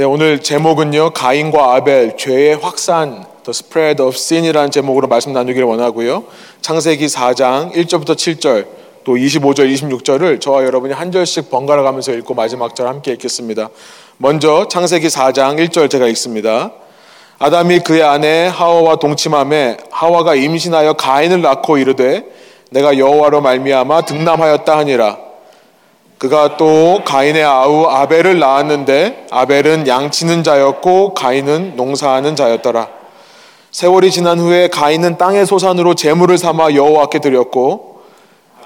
네, 오늘 제목은요. 가인과 아벨 죄의 확산 The Spread of Sin이라는 제목으로 말씀 나누기를 원하고요. 창세기 4장 1절부터 7절 또 25절, 26절을 저와 여러분이 한 절씩 번갈아 가면서 읽고 마지막 절 함께 읽겠습니다. 먼저 창세기 4장 1절 제가 읽습니다. 아담이 그의 아내 하와와 동침함에 하와가 임신하여 가인을 낳고 이르되 내가 여호와로 말미암아 등남하였다 하니라. 그가 또 가인의 아우 아벨을 낳았는데 아벨은 양치는 자였고 가인은 농사하는 자였더라. 세월이 지난 후에 가인은 땅의 소산으로 제물을 삼아 여호와께 드렸고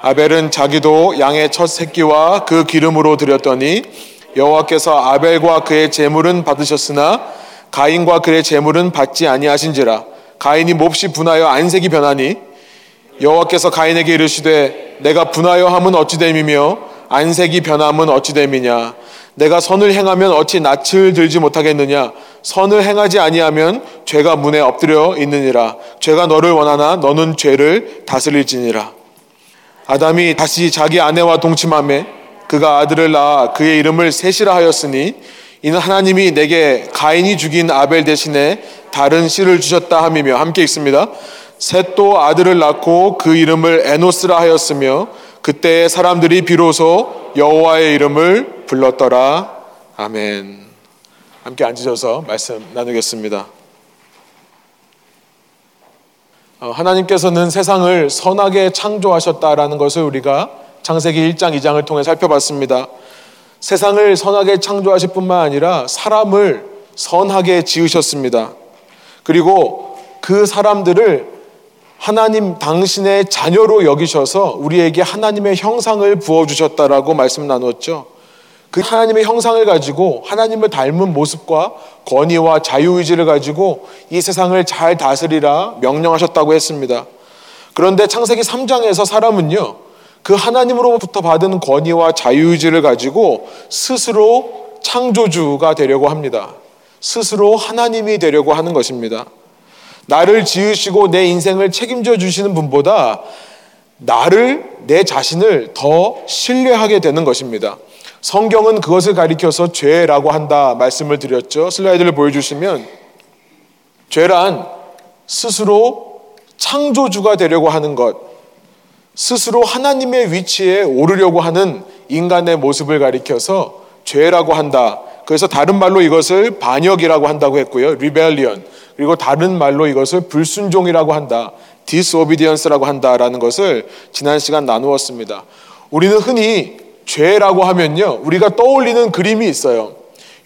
아벨은 자기도 양의 첫 새끼와 그 기름으로 드렸더니 여호와께서 아벨과 그의 제물은 받으셨으나 가인과 그의 제물은 받지 아니하신지라 가인이 몹시 분하여 안색이 변하니 여호와께서 가인에게 이르시되 내가 분하여 함은 어찌 됨이며 안색이 변함은 어찌됨이냐? 내가 선을 행하면 어찌 낯을 들지 못하겠느냐? 선을 행하지 아니하면 죄가 문에 엎드려 있느니라. 죄가 너를 원하나 너는 죄를 다스릴지니라. 아담이 다시 자기 아내와 동침함에 그가 아들을 낳아 그의 이름을 셋이라 하였으니 이는 하나님이 내게 가인이 죽인 아벨 대신에 다른 씨를 주셨다 함이며 함께 있습니다. 셋도 아들을 낳고 그 이름을 에노스라 하였으며 그때 사람들이 비로소 여호와의 이름을 불렀더라. 아멘. 함께 앉으셔서 말씀 나누겠습니다. 어, 하나님께서는 세상을 선하게 창조하셨다라는 것을 우리가 창세기 1장, 2장을 통해 살펴봤습니다. 세상을 선하게 창조하실 뿐만 아니라 사람을 선하게 지으셨습니다. 그리고 그 사람들을 하나님 당신의 자녀로 여기셔서 우리에게 하나님의 형상을 부어주셨다라고 말씀 나눴죠. 그 하나님의 형상을 가지고 하나님을 닮은 모습과 권위와 자유의지를 가지고 이 세상을 잘 다스리라 명령하셨다고 했습니다. 그런데 창세기 3장에서 사람은요, 그 하나님으로부터 받은 권위와 자유의지를 가지고 스스로 창조주가 되려고 합니다. 스스로 하나님이 되려고 하는 것입니다. 나를 지으시고 내 인생을 책임져 주시는 분보다 나를, 내 자신을 더 신뢰하게 되는 것입니다. 성경은 그것을 가리켜서 죄라고 한다 말씀을 드렸죠. 슬라이드를 보여주시면 죄란 스스로 창조주가 되려고 하는 것, 스스로 하나님의 위치에 오르려고 하는 인간의 모습을 가리켜서 죄라고 한다. 그래서 다른 말로 이것을 반역이라고 한다고 했고요. rebellion. 그리고 다른 말로 이것을 불순종이라고 한다. disobedience라고 한다라는 것을 지난 시간 나누었습니다. 우리는 흔히 죄라고 하면요. 우리가 떠올리는 그림이 있어요.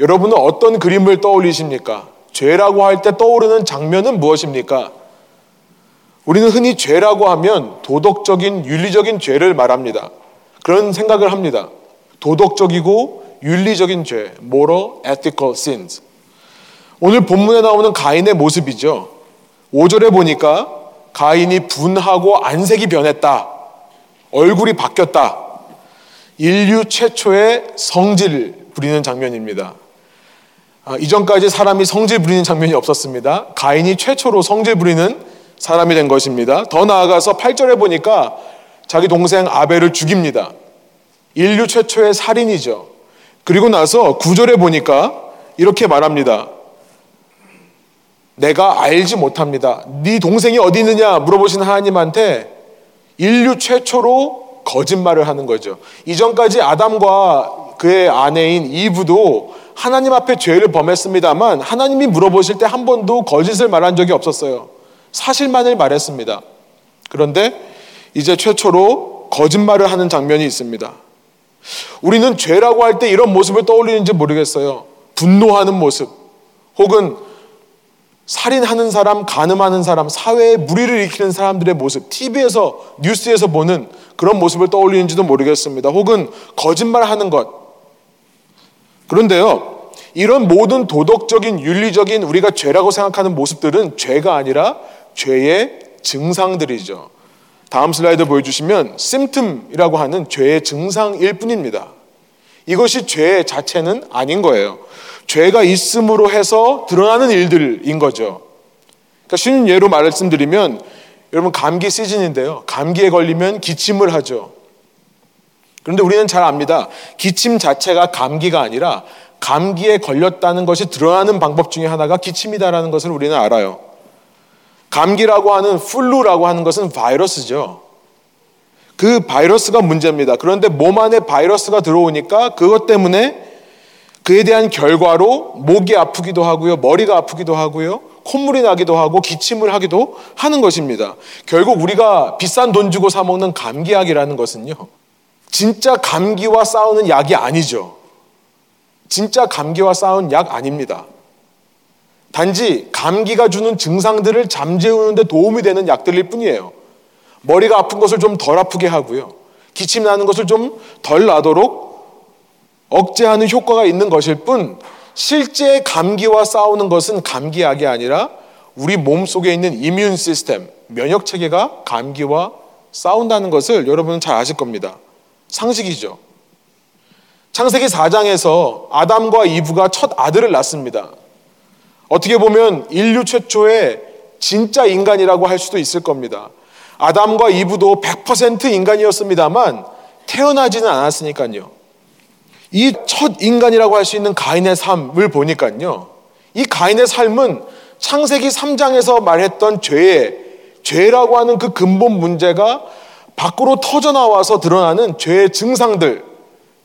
여러분은 어떤 그림을 떠올리십니까? 죄라고 할 때 떠오르는 장면은 무엇입니까? 우리는 흔히 죄라고 하면 도덕적인, 윤리적인 죄를 말합니다. 그런 생각을 합니다. 도덕적이고 윤리적인 죄, moral, ethical sins. 오늘 본문에 나오는 가인의 모습이죠. 5절에 보니까 가인이 분하고 안색이 변했다. 얼굴이 바뀌었다. 인류 최초의 성질 부리는 장면입니다. 아, 이전까지 사람이 성질 부리는 장면이 없었습니다. 가인이 최초로 성질 부리는 사람이 된 것입니다. 더 나아가서 8절에 보니까 자기 동생 아벨을 죽입니다. 인류 최초의 살인이죠. 그리고 나서 9절에 보니까 이렇게 말합니다. 내가 알지 못합니다. 네 동생이 어디 있느냐 물어보신 하나님한테 인류 최초로 거짓말을 하는 거죠. 이전까지 아담과 그의 아내인 이브도 하나님 앞에 죄를 범했습니다만 하나님이 물어보실 때 한 번도 거짓을 말한 적이 없었어요. 사실만을 말했습니다. 그런데 이제 최초로 거짓말을 하는 장면이 있습니다. 우리는 죄라고 할 때 이런 모습을 떠올리는지 모르겠어요. 분노하는 모습, 혹은 살인하는 사람, 가늠하는 사람, 사회에 무리를 일으키는 사람들의 모습, TV에서, 뉴스에서 보는 그런 모습을 떠올리는지도 모르겠습니다. 혹은 거짓말하는 것. 그런데요, 이런 모든 도덕적인, 윤리적인 우리가 죄라고 생각하는 모습들은 죄가 아니라 죄의 증상들이죠. 다음 슬라이드 보여주시면 심틈이라고 하는 죄의 증상일 뿐입니다. 이것이 죄 자체는 아닌 거예요. 죄가 있음으로 해서 드러나는 일들인 거죠. 그러니까 쉬운 예로 말씀드리면 여러분 감기 시즌인데요. 감기에 걸리면 기침을 하죠. 그런데 우리는 잘 압니다. 기침 자체가 감기가 아니라 감기에 걸렸다는 것이 드러나는 방법 중에 하나가 기침이다라는 것을 우리는 알아요. 감기라고 하는 플루라고 하는 것은 바이러스죠. 그 바이러스가 문제입니다. 그런데 몸 안에 바이러스가 들어오니까 그것 때문에 그에 대한 결과로 목이 아프기도 하고요. 머리가 아프기도 하고요. 콧물이 나기도 하고 기침을 하기도 하는 것입니다. 결국 우리가 비싼 돈 주고 사 먹는 감기약이라는 것은요. 진짜 감기와 싸우는 약이 아니죠. 진짜 감기와 싸우는 약 아닙니다. 단지 감기가 주는 증상들을 잠재우는데 도움이 되는 약들일 뿐이에요. 머리가 아픈 것을 좀 덜 아프게 하고요. 기침 나는 것을 좀 덜 나도록 억제하는 효과가 있는 것일 뿐 실제 감기와 싸우는 것은 감기약이 아니라 우리 몸 속에 있는 이뮨 시스템, 면역 체계가 감기와 싸운다는 것을 여러분은 잘 아실 겁니다. 상식이죠. 창세기 4장에서 아담과 이브가 첫 아들을 낳습니다. 어떻게 보면 인류 최초의 진짜 인간이라고 할 수도 있을 겁니다. 아담과 이브도 100% 인간이었습니다만 태어나지는 않았으니까요. 이 첫 인간이라고 할 수 있는 가인의 삶을 보니까요. 이 가인의 삶은 창세기 3장에서 말했던 죄의 죄라고 하는 그 근본 문제가 밖으로 터져 나와서 드러나는 죄의 증상들,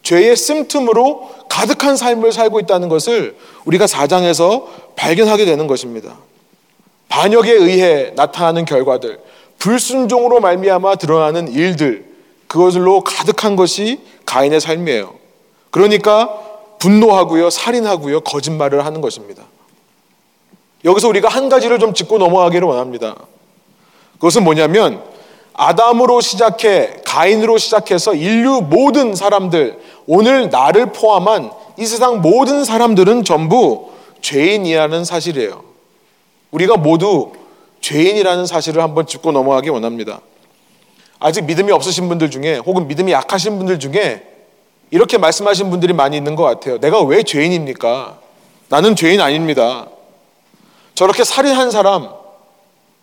죄의 심틈으로 가득한 삶을 살고 있다는 것을 우리가 4장에서 발견하게 되는 것입니다. 반역에 의해 나타나는 결과들, 불순종으로 말미암아 드러나는 일들, 그것으로 가득한 것이 가인의 삶이에요. 그러니까 분노하고요, 살인하고요, 거짓말을 하는 것입니다. 여기서 우리가 한 가지를 좀 짚고 넘어가기를 원합니다. 그것은 뭐냐면 아담으로 시작해 가인으로 시작해서 인류 모든 사람들 오늘 나를 포함한 이 세상 모든 사람들은 전부 죄인이라는 사실이에요. 우리가 모두 죄인이라는 사실을 한번 짚고 넘어가기 원합니다. 아직 믿음이 없으신 분들 중에 혹은 믿음이 약하신 분들 중에 이렇게 말씀하신 분들이 많이 있는 것 같아요. 내가 왜 죄인입니까? 나는 죄인 아닙니다. 저렇게 살인한 사람,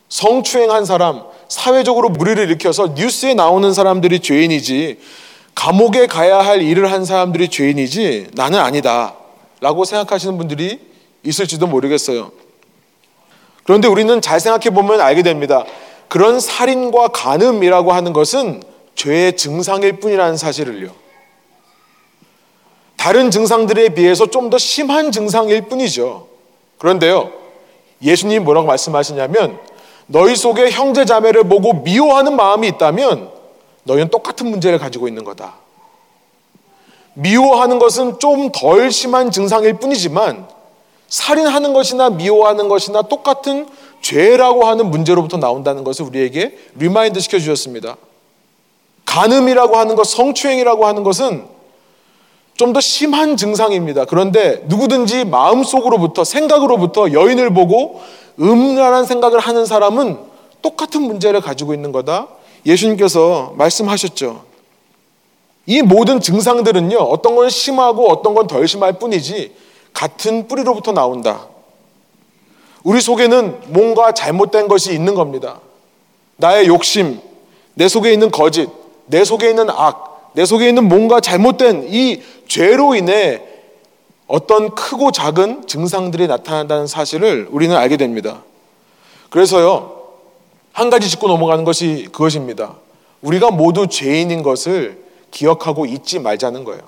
성추행한 사람, 사회적으로 무리를 일으켜서 뉴스에 나오는 사람들이 죄인이지, 감옥에 가야 할 일을 한 사람들이 죄인이지, 나는 아니다. 라고 생각하시는 분들이 있을지도 모르겠어요. 그런데 우리는 잘 생각해 보면 알게 됩니다. 그런 살인과 간음이라고 하는 것은 죄의 증상일 뿐이라는 사실을요. 다른 증상들에 비해서 좀 더 심한 증상일 뿐이죠. 그런데요, 예수님 뭐라고 말씀하시냐면, 너희 속에 형제 자매를 보고 미워하는 마음이 있다면, 너희는 똑같은 문제를 가지고 있는 거다. 미워하는 것은 좀 덜 심한 증상일 뿐이지만, 살인하는 것이나 미워하는 것이나 똑같은 죄라고 하는 문제로부터 나온다는 것을 우리에게 remind 시켜 주셨습니다. 간음이라고 하는 것, 성추행이라고 하는 것은 좀 더 심한 증상입니다. 그런데 누구든지 마음속으로부터 생각으로부터 여인을 보고 음란한 생각을 하는 사람은 똑같은 문제를 가지고 있는 거다. 예수님께서 말씀하셨죠. 이 모든 증상들은요, 어떤 건 심하고 어떤 건 덜 심할 뿐이지, 같은 뿌리로부터 나온다. 우리 속에는 뭔가 잘못된 것이 있는 겁니다. 나의 욕심, 내 속에 있는 거짓, 내 속에 있는 악, 내 속에 있는 뭔가 잘못된 이 죄로 인해 어떤 크고 작은 증상들이 나타난다는 사실을 우리는 알게 됩니다. 그래서요, 한 가지 짚고 넘어가는 것이 그것입니다. 우리가 모두 죄인인 것을 기억하고 잊지 말자는 거예요.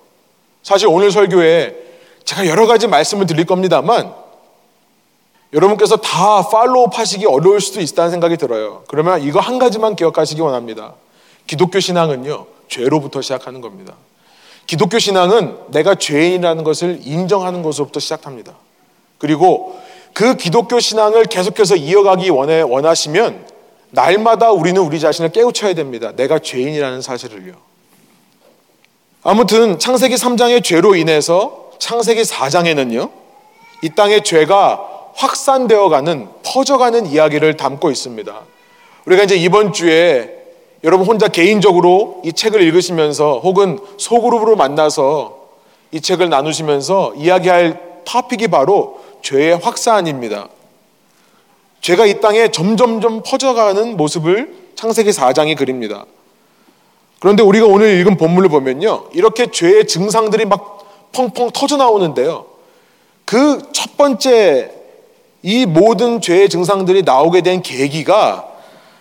사실 오늘 설교에 제가 여러 가지 말씀을 드릴 겁니다만 여러분께서 다 팔로우 하시기 어려울 수도 있다는 생각이 들어요. 그러면 이거 한 가지만 기억하시기 원합니다. 기독교 신앙은요, 죄로부터 시작하는 겁니다. 기독교 신앙은 내가 죄인이라는 것을 인정하는 것으로부터 시작합니다. 그리고 그 기독교 신앙을 계속해서 이어가기 원해, 원하시면 날마다 우리는 우리 자신을 깨우쳐야 됩니다. 내가 죄인이라는 사실을요. 아무튼 창세기 3장의 죄로 인해서 창세기 4장에는요. 이 땅의 죄가 확산되어 가는 퍼져가는 이야기를 담고 있습니다. 우리가 이제 이번 주에 여러분 혼자 개인적으로 이 책을 읽으시면서 혹은 소그룹으로 만나서 이 책을 나누시면서 이야기할 토픽이 바로 죄의 확산입니다. 죄가 이 땅에 점점점 퍼져가는 모습을 창세기 4장이 그립니다. 그런데 우리가 오늘 읽은 본문을 보면요. 이렇게 죄의 증상들이 막 펑펑 터져 나오는데요. 그 첫 번째 이 모든 죄의 증상들이 나오게 된 계기가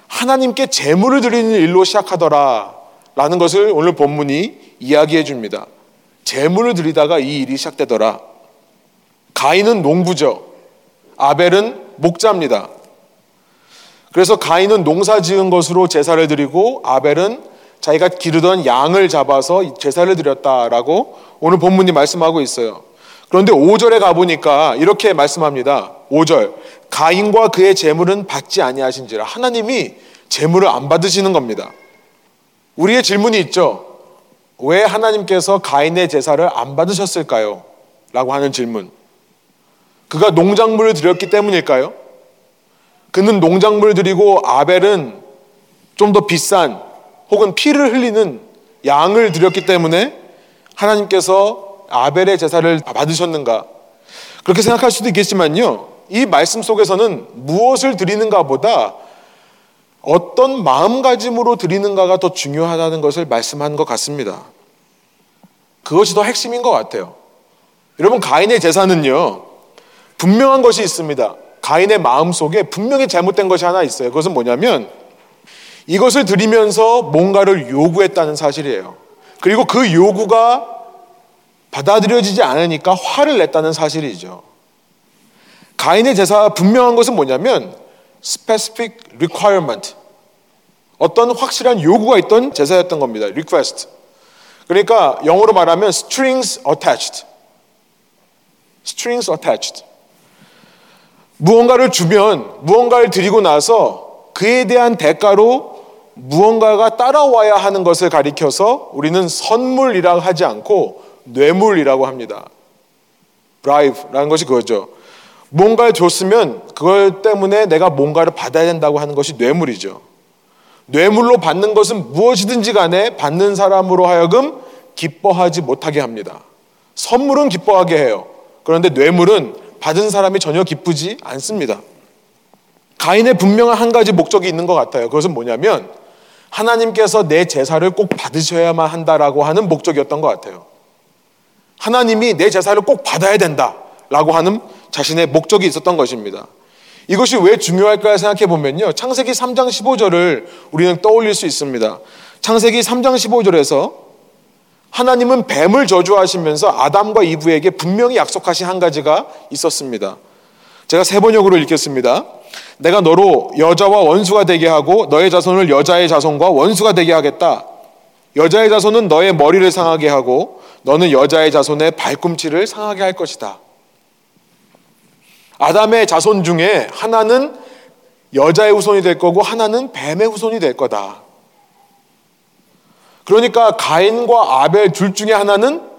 하나님께 제물을 드리는 일로 시작하더라 라는 것을 오늘 본문이 이야기해 줍니다. 제물을 드리다가 이 일이 시작되더라. 가인은 농부죠. 아벨은 목자입니다. 그래서 가인은 농사 지은 것으로 제사를 드리고 아벨은 자기가 기르던 양을 잡아서 제사를 드렸다라고 오늘 본문이 말씀하고 있어요. 그런데 5절에 가보니까 이렇게 말씀합니다. 5절. 가인과 그의 재물은 받지 아니하신지라. 하나님이 재물을 안 받으시는 겁니다. 우리의 질문이 있죠. 왜 하나님께서 가인의 제사를 안 받으셨을까요? 라고 하는 질문. 그가 농작물을 드렸기 때문일까요? 그는 농작물을 드리고 아벨은 좀 더 비싼 혹은 피를 흘리는 양을 드렸기 때문에 하나님께서 아벨의 제사를 받으셨는가? 그렇게 생각할 수도 있겠지만요. 이 말씀 속에서는 무엇을 드리는가 보다 어떤 마음가짐으로 드리는가가 더 중요하다는 것을 말씀한 것 같습니다. 그것이 더 핵심인 것 같아요. 여러분, 가인의 제사는요, 분명한 것이 있습니다. 가인의 마음 속에 분명히 잘못된 것이 하나 있어요. 그것은 뭐냐면 이것을 드리면서 뭔가를 요구했다는 사실이에요. 그리고 그 요구가 받아들여지지 않으니까 화를 냈다는 사실이죠. 가인의 제사 분명한 것은 뭐냐면 specific requirement. 어떤 확실한 요구가 있던 제사였던 겁니다. request. 그러니까 영어로 말하면 strings attached. strings attached. 무언가를 주면 무언가를 드리고 나서 그에 대한 대가로 무언가가 따라와야 하는 것을 가리켜서 우리는 선물이라고 하지 않고 뇌물이라고 합니다. bribe라는 것이 그거죠. 뭔가를 줬으면 그걸 때문에 내가 뭔가를 받아야 된다고 하는 것이 뇌물이죠. 뇌물로 받는 것은 무엇이든지 간에 받는 사람으로 하여금 기뻐하지 못하게 합니다. 선물은 기뻐하게 해요. 그런데 뇌물은 받은 사람이 전혀 기쁘지 않습니다. 가인의 분명한 한 가지 목적이 있는 것 같아요. 그것은 뭐냐면 하나님께서 내 제사를 꼭 받으셔야만 한다라고 하는 목적이었던 것 같아요. 하나님이 내 제사를 꼭 받아야 된다라고 하는 자신의 목적이 있었던 것입니다. 이것이 왜 중요할까 생각해 보면요. 창세기 3장 15절을 우리는 떠올릴 수 있습니다. 창세기 3장 15절에서 하나님은 뱀을 저주하시면서 아담과 이브에게 분명히 약속하신 한 가지가 있었습니다. 제가 세 번역으로 읽겠습니다. 내가 너로 여자와 원수가 되게 하고 너의 자손을 여자의 자손과 원수가 되게 하겠다. 여자의 자손은 너의 머리를 상하게 하고 너는 여자의 자손의 발꿈치를 상하게 할 것이다. 아담의 자손 중에 하나는 여자의 후손이 될 거고 하나는 뱀의 후손이 될 거다. 그러니까 가인과 아벨 둘 중에 하나는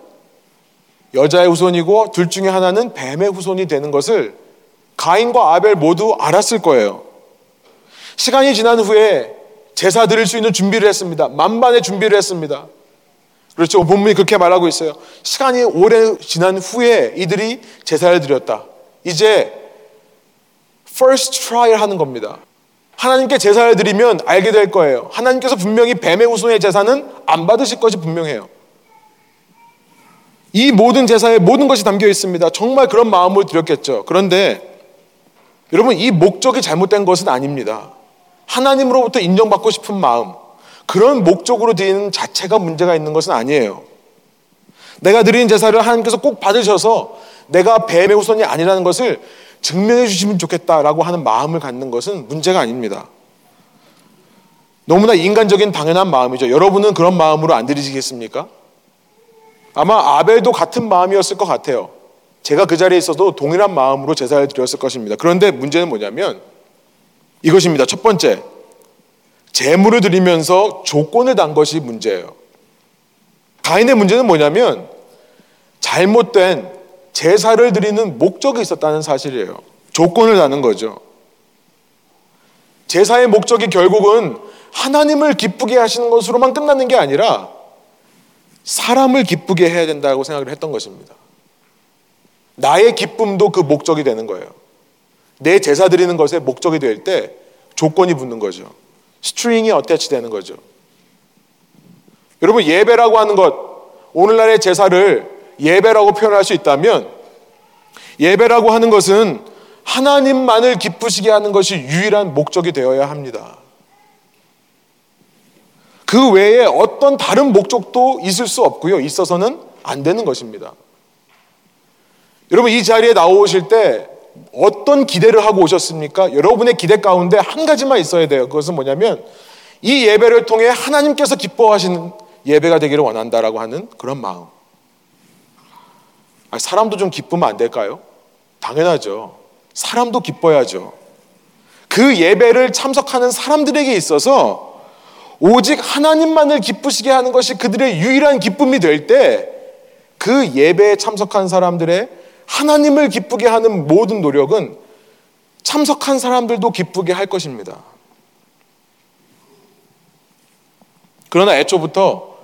여자의 후손이고 둘 중에 하나는 뱀의 후손이 되는 것을 가인과 아벨 모두 알았을 거예요. 시간이 지난 후에 제사 드릴 수 있는 준비를 했습니다. 만반의 준비를 했습니다. 그렇죠. 본문이 그렇게 말하고 있어요. 시간이 오래 지난 후에 이들이 제사를 드렸다. 이제 first trial 하는 겁니다. 하나님께 제사를 드리면 알게 될 거예요. 하나님께서 분명히 뱀의 후손의 제사는 안 받으실 것이 분명해요. 이 모든 제사에 모든 것이 담겨 있습니다. 정말 그런 마음을 드렸겠죠. 그런데 여러분 이 목적이 잘못된 것은 아닙니다. 하나님으로부터 인정받고 싶은 마음, 그런 목적으로 드리는 자체가 문제가 있는 것은 아니에요. 내가 드리는 제사를 하나님께서 꼭 받으셔서 내가 뱀의 후손이 아니라는 것을 증명해 주시면 좋겠다라고 하는 마음을 갖는 것은 문제가 아닙니다. 너무나 인간적인 당연한 마음이죠. 여러분은 그런 마음으로 안 드리시겠습니까? 아마 아벨도 같은 마음이었을 것 같아요. 제가 그 자리에 있어도 동일한 마음으로 제사를 드렸을 것입니다. 그런데 문제는 뭐냐면 이것입니다. 첫 번째, 재물을 드리면서 조건을 단 것이 문제예요. 가인의 문제는 뭐냐면 잘못된 제사를 드리는 목적이 있었다는 사실이에요. 조건을 다는 거죠. 제사의 목적이 결국은 하나님을 기쁘게 하시는 것으로만 끝나는 게 아니라 사람을 기쁘게 해야 된다고 생각을 했던 것입니다. 나의 기쁨도 그 목적이 되는 거예요. 내 제사 드리는 것에 목적이 될 때 조건이 붙는 거죠. string이 attach 되는 거죠. 여러분 예배라고 하는 것 오늘날의 제사를 예배라고 표현할 수 있다면 예배라고 하는 것은 하나님만을 기쁘시게 하는 것이 유일한 목적이 되어야 합니다. 그 외에 어떤 다른 목적도 있을 수 없고요. 있어서는 안 되는 것입니다. 여러분 이 자리에 나오실 때 어떤 기대를 하고 오셨습니까? 여러분의 기대 가운데 한 가지만 있어야 돼요. 그것은 뭐냐면 이 예배를 통해 하나님께서 기뻐하시는 예배가 되기를 원한다라고 하는 그런 마음. 사람도 좀 기쁘면 안 될까요? 당연하죠. 사람도 기뻐야죠. 그 예배를 참석하는 사람들에게 있어서 오직 하나님만을 기쁘시게 하는 것이 그들의 유일한 기쁨이 될 때 그 예배에 참석한 사람들의 하나님을 기쁘게 하는 모든 노력은 참석한 사람들도 기쁘게 할 것입니다. 그러나 애초부터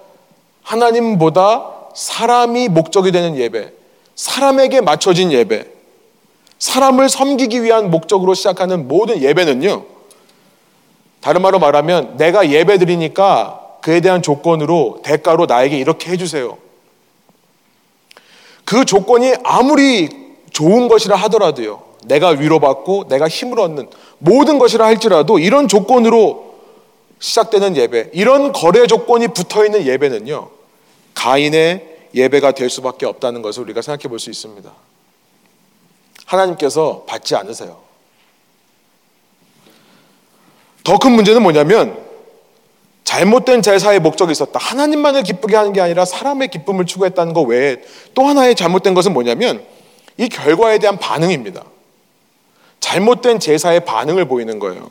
하나님보다 사람이 목적이 되는 예배, 사람에게 맞춰진 예배, 사람을 섬기기 위한 목적으로 시작하는 모든 예배는요, 다른 말로 말하면 내가 예배 드리니까 그에 대한 조건으로 대가로 나에게 이렇게 해주세요. 그 조건이 아무리 좋은 것이라 하더라도요, 내가 위로받고 내가 힘을 얻는 모든 것이라 할지라도 이런 조건으로 시작되는 예배, 이런 거래 조건이 붙어 있는 예배는요, 가인의 예배가 될 수밖에 없다는 것을 우리가 생각해 볼 수 있습니다. 하나님께서 받지 않으세요. 더 큰 문제는 뭐냐면 잘못된 제사의 목적이 있었다. 하나님만을 기쁘게 하는 게 아니라 사람의 기쁨을 추구했다는 것 외에 또 하나의 잘못된 것은 뭐냐면 이 결과에 대한 반응입니다. 잘못된 제사의 반응을 보이는 거예요.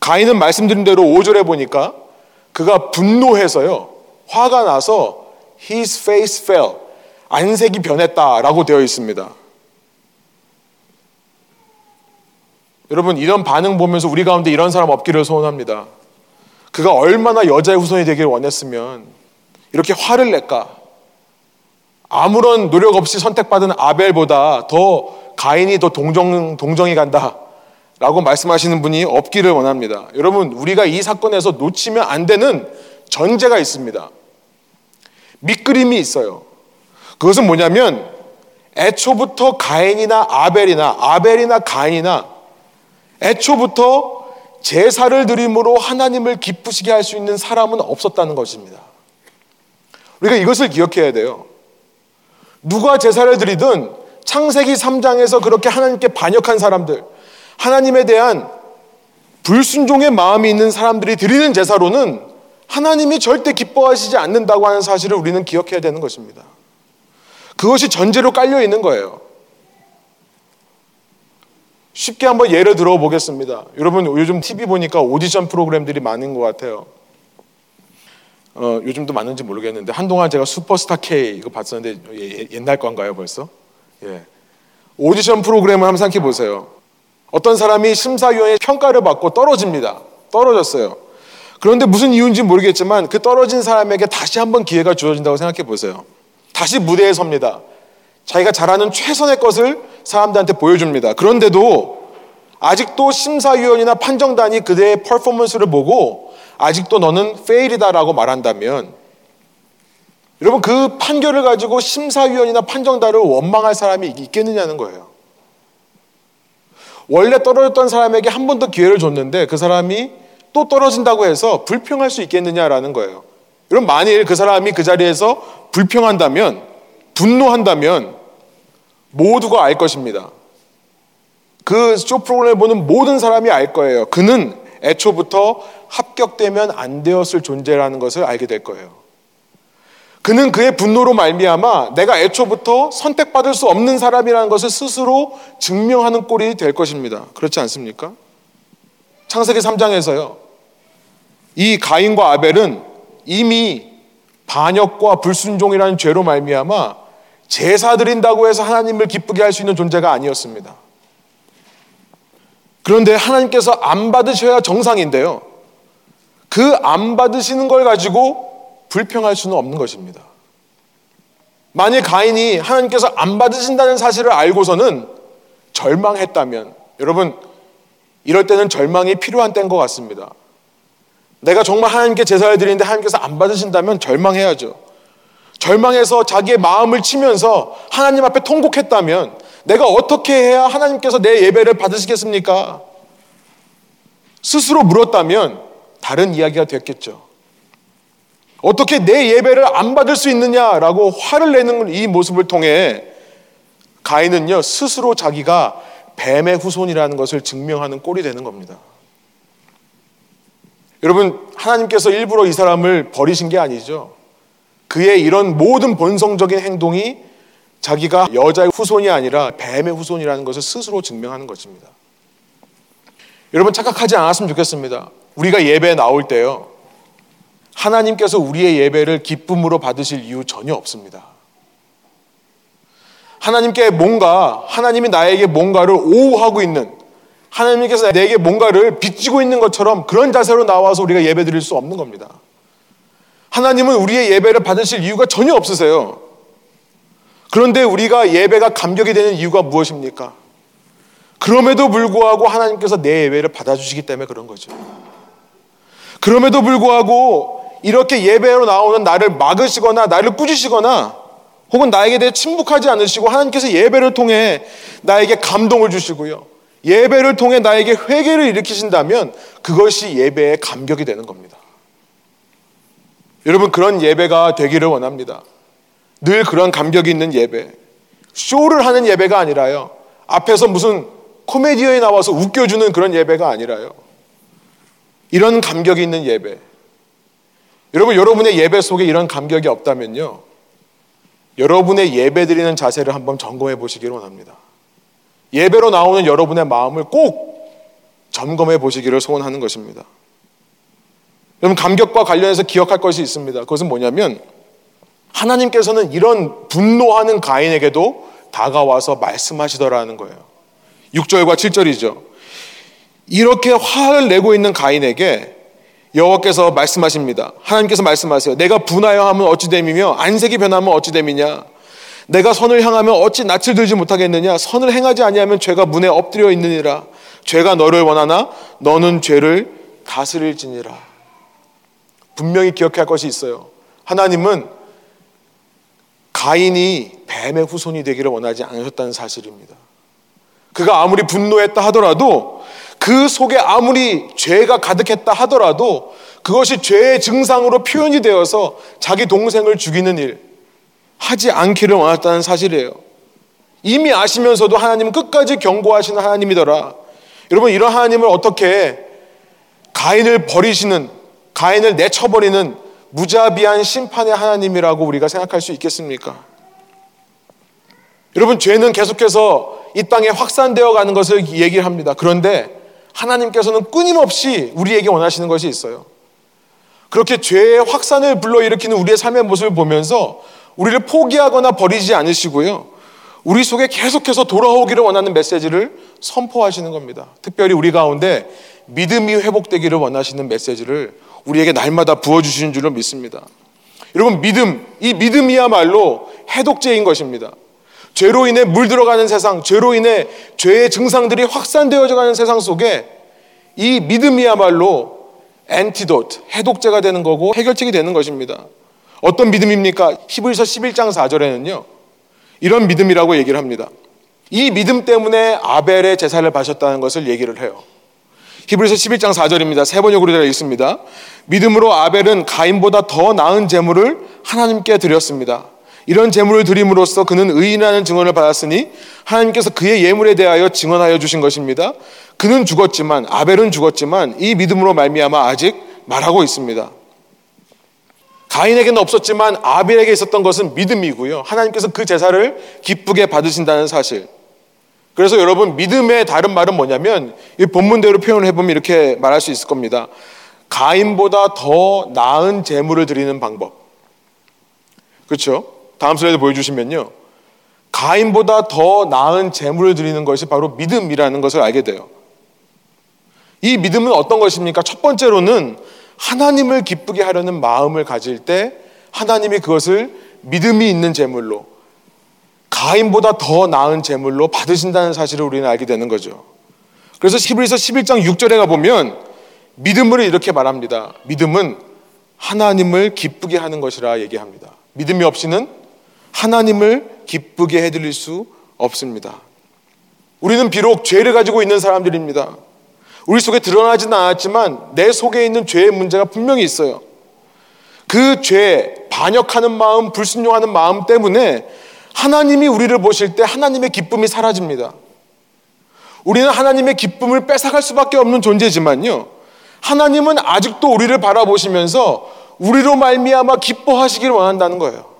가인은 말씀드린 대로 5절에 보니까 그가 분노해서요. 화가 나서 his face fell. 안색이 변했다라고 되어 있습니다. 여러분 이런 반응 보면서 우리 가운데 이런 사람 없기를 소원합니다. 그가 얼마나 여자의 후손이 되길 원했으면 이렇게 화를 낼까? 아무런 노력 없이 선택받은 아벨보다 더 가인이 더 동정, 동정이 간다. 라고 말씀하시는 분이 없기를 원합니다. 여러분, 우리가 이 사건에서 놓치면 안 되는 전제가 있습니다. 밑그림이 있어요. 그것은 뭐냐면 애초부터 가인이나 아벨이나 아벨이나 가인이나 애초부터 제사를 드림으로 하나님을 기쁘시게 할 수 있는 사람은 없었다는 것입니다. 우리가 이것을 기억해야 돼요. 누가 제사를 드리든 창세기 3장에서 그렇게 하나님께 반역한 사람들, 하나님에 대한 불순종의 마음이 있는 사람들이 드리는 제사로는 하나님이 절대 기뻐하시지 않는다고 하는 사실을 우리는 기억해야 되는 것입니다. 그것이 전제로 깔려 있는 거예요. 쉽게 한번 예를 들어 보겠습니다. 여러분 요즘 TV 보니까 오디션 프로그램들이 많은 것 같아요. 어, 요즘도 많은지 모르겠는데 한동안 제가 슈퍼스타 K 이거 봤었는데 예, 예, 옛날 건가요 벌써? 예. 오디션 프로그램을 한번 생각해 보세요. 어떤 사람이 심사위원의 평가를 받고 떨어집니다. 떨어졌어요. 그런데 무슨 이유인지 모르겠지만 그 떨어진 사람에게 다시 한번 기회가 주어진다고 생각해 보세요. 다시 무대에 섭니다. 자기가 잘하는 최선의 것을 사람들한테 보여줍니다. 그런데도 아직도 심사위원이나 판정단이 그대의 퍼포먼스를 보고 아직도 너는 fail이다라고 말한다면 여러분 그 판결을 가지고 심사위원이나 판정단을 원망할 사람이 있겠느냐는 거예요. 원래 떨어졌던 사람에게 한 번 더 기회를 줬는데 그 사람이 또 떨어진다고 해서 불평할 수 있겠느냐라는 거예요. 여러분 만일 그 사람이 그 자리에서 불평한다면 분노한다면 모두가 알 것입니다. 그 쇼 프로그램을 보는 모든 사람이 알 거예요. 그는 애초부터 합격되면 안 되었을 존재라는 것을 알게 될 거예요. 그는 그의 분노로 말미암아 내가 애초부터 선택받을 수 없는 사람이라는 것을 스스로 증명하는 꼴이 될 것입니다. 그렇지 않습니까? 창세기 3장에서요. 이 가인과 아벨은 이미 반역과 불순종이라는 죄로 말미암아 제사 드린다고 해서 하나님을 기쁘게 할 수 있는 존재가 아니었습니다. 그런데 하나님께서 안 받으셔야 정상인데요. 그 안 받으시는 걸 가지고 불평할 수는 없는 것입니다. 만일 가인이 하나님께서 안 받으신다는 사실을 알고서는 절망했다면 여러분 이럴 때는 절망이 필요한 때인 것 같습니다. 내가 정말 하나님께 제사를 드리는데 하나님께서 안 받으신다면 절망해야죠. 절망해서 자기의 마음을 치면서 하나님 앞에 통곡했다면 내가 어떻게 해야 하나님께서 내 예배를 받으시겠습니까? 스스로 물었다면 다른 이야기가 됐겠죠. 어떻게 내 예배를 안 받을 수 있느냐라고 화를 내는 이 모습을 통해 가인은요, 스스로 자기가 뱀의 후손이라는 것을 증명하는 꼴이 되는 겁니다. 여러분, 하나님께서 일부러 이 사람을 버리신 게 아니죠. 그의 이런 모든 본성적인 행동이 자기가 여자의 후손이 아니라 뱀의 후손이라는 것을 스스로 증명하는 것입니다. 여러분 착각하지 않았으면 좋겠습니다. 우리가 예배에 나올 때요. 하나님께서 우리의 예배를 기쁨으로 받으실 이유 전혀 없습니다. 하나님께 뭔가, 하나님이 나에게 뭔가를 오호하고 있는, 하나님께서 내게 뭔가를 빚지고 있는 것처럼 그런 자세로 나와서 우리가 예배 드릴 수 없는 겁니다. 하나님은 우리의 예배를 받으실 이유가 전혀 없으세요. 그런데 우리가 예배가 감격이 되는 이유가 무엇입니까? 그럼에도 불구하고 하나님께서 내 예배를 받아주시기 때문에 그런 거죠. 그럼에도 불구하고 이렇게 예배로 나오는 나를 막으시거나 나를 꾸짖으시거나 혹은 나에게 대해 침묵하지 않으시고 하나님께서 예배를 통해 나에게 감동을 주시고요. 예배를 통해 나에게 회개를 일으키신다면 그것이 예배의 감격이 되는 겁니다. 여러분 그런 예배가 되기를 원합니다. 늘 그런 감격이 있는 예배. 쇼를 하는 예배가 아니라요. 앞에서 무슨 코미디어에 나와서 웃겨주는 그런 예배가 아니라요. 이런 감격이 있는 예배. 여러분, 여러분의 예배 속에 이런 감격이 없다면요. 여러분의 예배 드리는 자세를 한번 점검해 보시기를 원합니다. 예배로 나오는 여러분의 마음을 꼭 점검해 보시기를 소원하는 것입니다. 여러분, 감격과 관련해서 기억할 것이 있습니다. 그것은 뭐냐면, 하나님께서는 이런 분노하는 가인에게도 다가와서 말씀하시더라는 거예요. 6절과 7절이죠. 이렇게 화를 내고 있는 가인에게 여호와께서 말씀하십니다. 하나님께서 말씀하세요. 내가 분하여 하면 어찌 됨이며 안색이 변하면 어찌 됨이냐. 내가 선을 향하면 어찌 낯을 들지 못하겠느냐. 선을 행하지 아니하면 죄가 문에 엎드려 있느니라. 죄가 너를 원하나 너는 죄를 다스릴지니라. 분명히 기억해야 할 것이 있어요. 하나님은 가인이 뱀의 후손이 되기를 원하지 않으셨다는 사실입니다. 그가 아무리 분노했다 하더라도 그 속에 아무리 죄가 가득했다 하더라도 그것이 죄의 증상으로 표현이 되어서 자기 동생을 죽이는 일 하지 않기를 원했다는 사실이에요. 이미 아시면서도 하나님은 끝까지 경고하시는 하나님이더라. 여러분 이런 하나님을 어떻게 가인을 버리시는 가인을 내쳐버리는 무자비한 심판의 하나님이라고 우리가 생각할 수 있겠습니까? 여러분 죄는 계속해서 이 땅에 확산되어 가는 것을 얘기를 합니다. 그런데 하나님께서는 끊임없이 우리에게 원하시는 것이 있어요. 그렇게 죄의 확산을 불러일으키는 우리의 삶의 모습을 보면서 우리를 포기하거나 버리지 않으시고요. 우리 속에 계속해서 돌아오기를 원하는 메시지를 선포하시는 겁니다. 특별히 우리 가운데 믿음이 회복되기를 원하시는 메시지를 우리에게 날마다 부어주시는 줄로 믿습니다. 여러분, 믿음, 이 믿음이야말로 해독제인 것입니다. 죄로 인해 물들어가는 세상, 죄로 인해 죄의 증상들이 확산되어져 가는 세상 속에 이 믿음이야말로 엔티도트, 해독제가 되는 거고 해결책이 되는 것입니다. 어떤 믿음입니까? 히브리서 11장 4절에는요. 이런 믿음이라고 얘기를 합니다. 이 믿음 때문에 아벨의 제사를 바셨다는 것을 얘기를 해요. 히브리서 11장 4절입니다. 세 번역으로 되어 있습니다. 믿음으로 아벨은 가인보다 더 나은 제물을 하나님께 드렸습니다. 이런 제물을 드림으로써 그는 의인이라는 증언을 받았으니 하나님께서 그의 예물에 대하여 증언하여 주신 것입니다. 그는 죽었지만 아벨은 죽었지만 이 믿음으로 말미암아 아직 말하고 있습니다. 가인에게는 없었지만 아벨에게 있었던 것은 믿음이고요. 하나님께서 그 제사를 기쁘게 받으신다는 사실. 그래서 여러분 믿음의 다른 말은 뭐냐면 이 본문대로 표현을 해보면 이렇게 말할 수 있을 겁니다. 가인보다 더 나은 제물을 드리는 방법. 그렇죠? 다음 슬라이드 보여주시면요. 가인보다 더 나은 재물을 드리는 것이 바로 믿음이라는 것을 알게 돼요. 이 믿음은 어떤 것입니까? 첫 번째로는 하나님을 기쁘게 하려는 마음을 가질 때 하나님이 그것을 믿음이 있는 재물로 가인보다 더 나은 재물로 받으신다는 사실을 우리는 알게 되는 거죠. 그래서 히브리서 11장 6절에 가보면 믿음을 이렇게 말합니다. 믿음은 하나님을 기쁘게 하는 것이라 얘기합니다. 믿음이 없이는 하나님을 기쁘게 해드릴 수 없습니다. 우리는 비록 죄를 가지고 있는 사람들입니다. 우리 속에 드러나지는 않았지만 내 속에 있는 죄의 문제가 분명히 있어요. 그 죄, 반역하는 마음, 불순종하는 마음 때문에 하나님이 우리를 보실 때 하나님의 기쁨이 사라집니다. 우리는 하나님의 기쁨을 뺏어갈 수밖에 없는 존재지만요. 하나님은 아직도 우리를 바라보시면서 우리로 말미암아 기뻐하시기를 원한다는 거예요.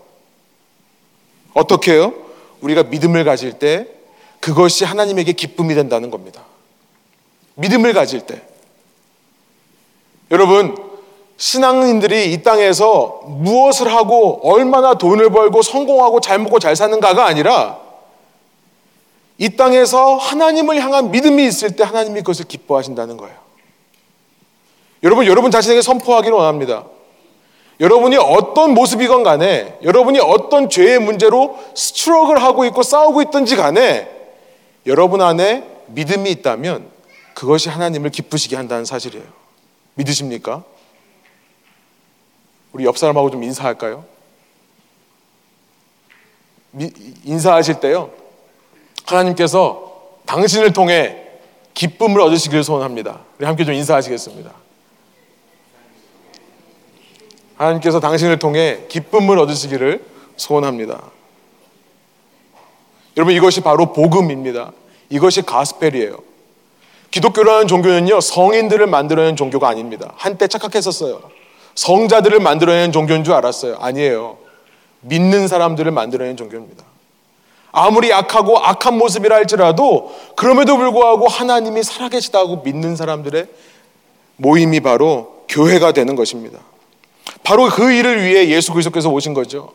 어떻게요? 우리가 믿음을 가질 때 그것이 하나님에게 기쁨이 된다는 겁니다. 믿음을 가질 때. 여러분, 신앙인들이 이 땅에서 무엇을 하고 얼마나 돈을 벌고 성공하고 잘 먹고 잘 사는가가 아니라 이 땅에서 하나님을 향한 믿음이 있을 때 하나님이 그것을 기뻐하신다는 거예요. 여러분, 여러분 자신에게 선포하기를 원합니다. 여러분이 어떤 모습이건 간에, 여러분이 어떤 죄의 문제로 스트럭을 하고 있고 싸우고 있든지 간에, 여러분 안에 믿음이 있다면 그것이 하나님을 기쁘시게 한다는 사실이에요. 믿으십니까? 우리 옆 사람하고 좀 인사할까요? 미, 인사하실 때요. 하나님께서 당신을 통해 기쁨을 얻으시기를 소원합니다. 우리 함께 좀 인사하시겠습니다. 하나님께서 당신을 통해 기쁨을 얻으시기를 소원합니다. 여러분 이것이 바로 복음입니다. 이것이 가스펠이에요. 기독교라는 종교는요 성인들을 만들어낸 종교가 아닙니다. 한때 착각했었어요. 성자들을 만들어낸 종교인 줄 알았어요. 아니에요. 믿는 사람들을 만들어낸 종교입니다. 아무리 약하고 악한 모습이라 할지라도 그럼에도 불구하고 하나님이 살아계시다고 믿는 사람들의 모임이 바로 교회가 되는 것입니다. 바로 그 일을 위해 예수 그리스도께서 오신 거죠.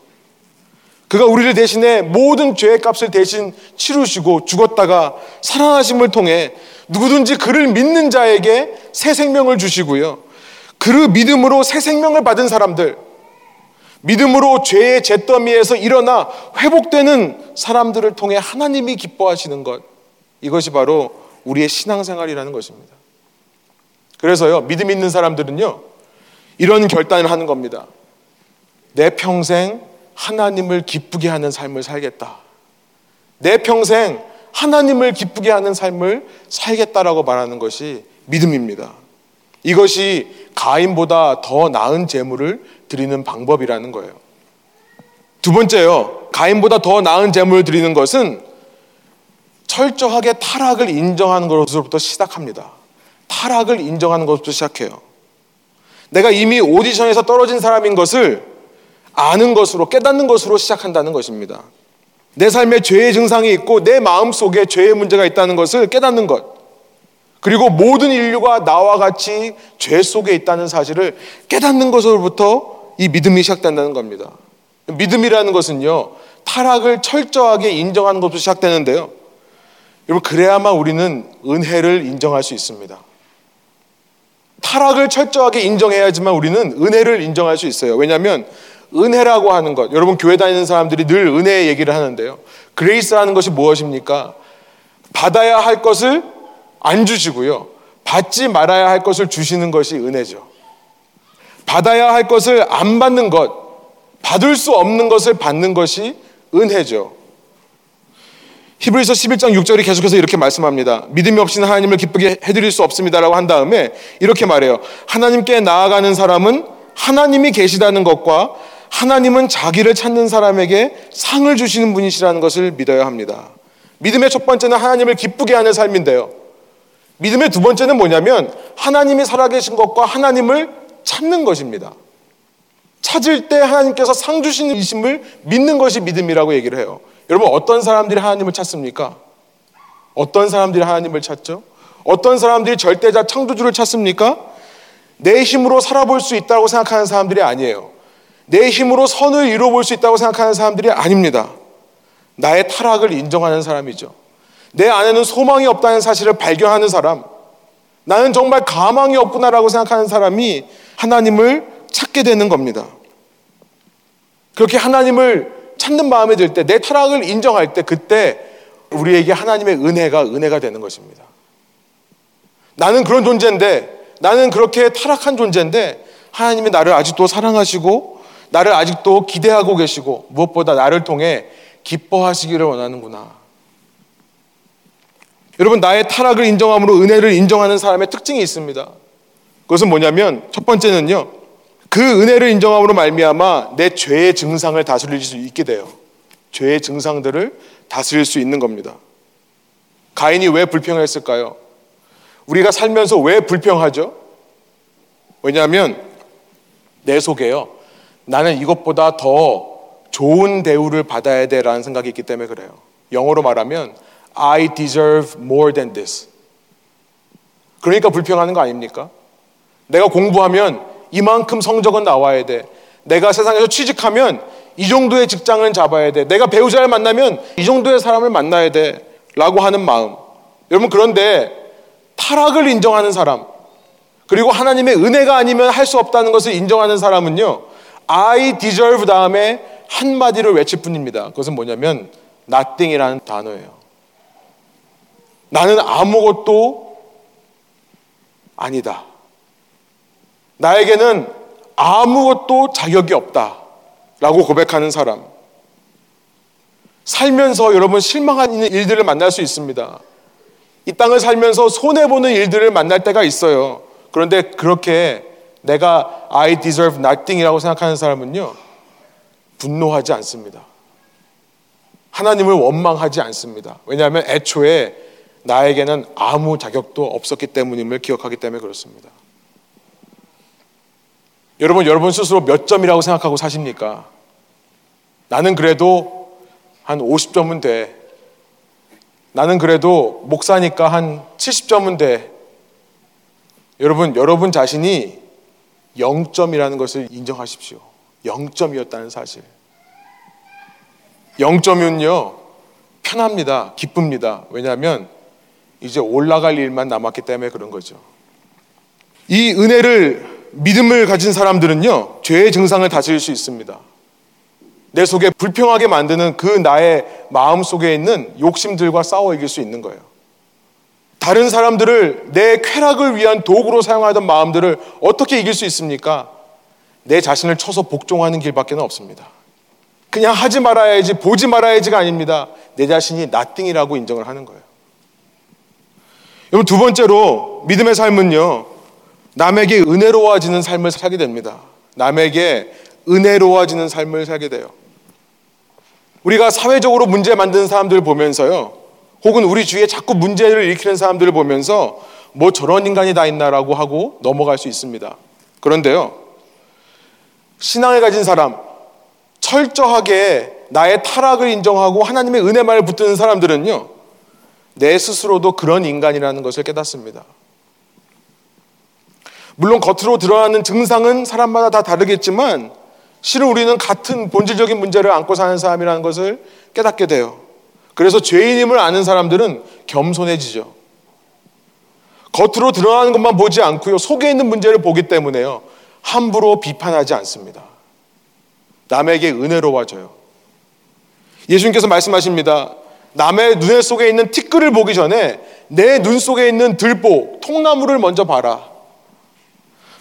그가 우리를 대신해 모든 죄의 값을 대신 치르시고 죽었다가 살아나심을 통해 누구든지 그를 믿는 자에게 새 생명을 주시고요. 그 믿음으로 새 생명을 받은 사람들, 믿음으로 죄의 잿더미에서 일어나 회복되는 사람들을 통해 하나님이 기뻐하시는 것. 이것이 바로 우리의 신앙생활이라는 것입니다. 그래서요, 믿음 있는 사람들은요, 이런 결단을 하는 겁니다. 내 평생 하나님을 기쁘게 하는 삶을 살겠다. 내 평생 하나님을 기쁘게 하는 삶을 살겠다라고 말하는 것이 믿음입니다. 이것이 가인보다 더 나은 재물을 드리는 방법이라는 거예요. 두 번째요. 가인보다 더 나은 재물을 드리는 것은 철저하게 타락을 인정하는 것으로부터 시작합니다. 타락을 인정하는 것부터 시작해요. 내가 이미 오디션에서 떨어진 사람인 것을 아는 것으로 깨닫는 것으로 시작한다는 것입니다. 내 삶에 죄의 증상이 있고 내 마음 속에 죄의 문제가 있다는 것을 깨닫는 것. 그리고 모든 인류가 나와 같이 죄 속에 있다는 사실을 깨닫는 것으로부터 이 믿음이 시작된다는 겁니다. 믿음이라는 것은요, 타락을 철저하게 인정하는 것부터 시작되는데요. 여러분, 그래야만 우리는 은혜를 인정할 수 있습니다. 타락을 철저하게 인정해야지만 우리는 은혜를 인정할 수 있어요. 왜냐하면 은혜라고 하는 것, 여러분 교회 다니는 사람들이 늘 은혜 얘기를 하는데요. 그레이스라는 것이 무엇입니까? 받아야 할 것을 안 주시고요. 받지 말아야 할 것을 주시는 것이 은혜죠. 받아야 할 것을 안 받는 것, 받을 수 없는 것을 받는 것이 은혜죠. 히브리서 11장 6절이 계속해서 이렇게 말씀합니다. 믿음이 없이는 하나님을 기쁘게 해드릴 수 없습니다라고 한 다음에 이렇게 말해요. 하나님께 나아가는 사람은 하나님이 계시다는 것과 하나님은 자기를 찾는 사람에게 상을 주시는 분이시라는 것을 믿어야 합니다. 믿음의 첫 번째는 하나님을 기쁘게 하는 삶인데요. 믿음의 두 번째는 뭐냐면 하나님이 살아계신 것과 하나님을 찾는 것입니다. 찾을 때 하나님께서 상 주시는 이심을 믿는 것이 믿음이라고 얘기를 해요. 여러분 어떤 사람들이 하나님을 찾습니까? 어떤 사람들이 하나님을 찾죠? 어떤 사람들이 절대자 창조주를 찾습니까? 내 힘으로 살아볼 수 있다고 생각하는 사람들이 아니에요. 내 힘으로 선을 이루어볼 수 있다고 생각하는 사람들이 아닙니다. 나의 타락을 인정하는 사람이죠. 내 안에는 소망이 없다는 사실을 발견하는 사람. 나는 정말 가망이 없구나라고 생각하는 사람이 하나님을 찾게 되는 겁니다. 그렇게 하나님을 찾는 마음이 들 때, 내 타락을 인정할 때, 그때 우리에게 하나님의 은혜가 은혜가 되는 것입니다. 나는 그런 존재인데, 나는 그렇게 타락한 존재인데, 하나님이 나를 아직도 사랑하시고, 나를 아직도 기대하고 계시고, 무엇보다 나를 통해 기뻐하시기를 원하는구나. 여러분 나의 타락을 인정함으로 은혜를 인정하는 사람의 특징이 있습니다. 그것은 뭐냐면 첫 번째는요. 그 은혜를 인정함으로 말미암아 내 죄의 증상을 다스릴 수 있게 돼요. 죄의 증상들을 다스릴 수 있는 겁니다. 가인이 왜 불평했을까요? 우리가 살면서 왜 불평하죠? 왜냐하면 내 속에요. 나는 이것보다 더 좋은 대우를 받아야 돼라는 생각이 있기 때문에 그래요. 영어로 말하면 I deserve more than this. 그러니까 불평하는 거 아닙니까? 내가 공부하면 이만큼 성적은 나와야 돼. 내가 세상에서 취직하면 이 정도의 직장을 잡아야 돼. 내가 배우자를 만나면 이 정도의 사람을 만나야 돼. 라고 하는 마음. 여러분, 그런데 타락을 인정하는 사람, 그리고 하나님의 은혜가 아니면 할 수 없다는 것을 인정하는 사람은요, I deserve 다음에 한마디를 외칠 뿐입니다. 그것은 뭐냐면, nothing이라는 단어예요. 나는 아무것도 아니다. 나에게는 아무것도 자격이 없다. 라고 고백하는 사람. 살면서 여러분 실망하는 일들을 만날 수 있습니다. 이 땅을 살면서 손해보는 일들을 만날 때가 있어요. 그런데 그렇게 내가 I deserve nothing이라고 생각하는 사람은요, 분노하지 않습니다. 하나님을 원망하지 않습니다. 왜냐하면 애초에 나에게는 아무 자격도 없었기 때문임을 기억하기 때문에 그렇습니다. 여러분, 여러분 스스로 몇 점이라고 생각하고 사십니까? 나는 그래도 한 50점은 돼. 나는 그래도 목사니까 한 70점은 돼. 여러분, 여러분 자신이 0점이라는 것을 인정하십시오. 0점이었다는 사실. 0점은요, 편합니다. 기쁩니다. 왜냐하면 이제 올라갈 일만 남았기 때문에 그런 거죠. 이 은혜를 믿음을 가진 사람들은요, 죄의 증상을 다스릴 수 있습니다. 내 속에 불평하게 만드는 그 나의 마음 속에 있는 욕심들과 싸워 이길 수 있는 거예요. 다른 사람들을 내 쾌락을 위한 도구로 사용하던 마음들을 어떻게 이길 수 있습니까? 내 자신을 쳐서 복종하는 길밖에 없습니다. 그냥 하지 말아야지, 보지 말아야지가 아닙니다. 내 자신이 나띵이라고 인정을 하는 거예요. 여러분, 두 번째로 믿음의 삶은요, 남에게 은혜로워지는 삶을 살게 됩니다. 남에게 은혜로워지는 삶을 살게 돼요. 우리가 사회적으로 문제 만드는 사람들을 보면서요, 혹은 우리 주위에 자꾸 문제를 일으키는 사람들을 보면서 뭐 저런 인간이 다 있나라고 하고 넘어갈 수 있습니다. 그런데요, 신앙을 가진 사람, 철저하게 나의 타락을 인정하고 하나님의 은혜만을 붙드는 사람들은요, 내 스스로도 그런 인간이라는 것을 깨닫습니다. 물론 겉으로 드러나는 증상은 사람마다 다 다르겠지만 실은 우리는 같은 본질적인 문제를 안고 사는 사람이라는 것을 깨닫게 돼요. 그래서 죄인임을 아는 사람들은 겸손해지죠. 겉으로 드러나는 것만 보지 않고요. 속에 있는 문제를 보기 때문에요. 함부로 비판하지 않습니다. 남에게 은혜로워져요. 예수님께서 말씀하십니다. 남의 눈 속에 있는 티끌을 보기 전에 내 눈 속에 있는 들보, 통나무를 먼저 봐라.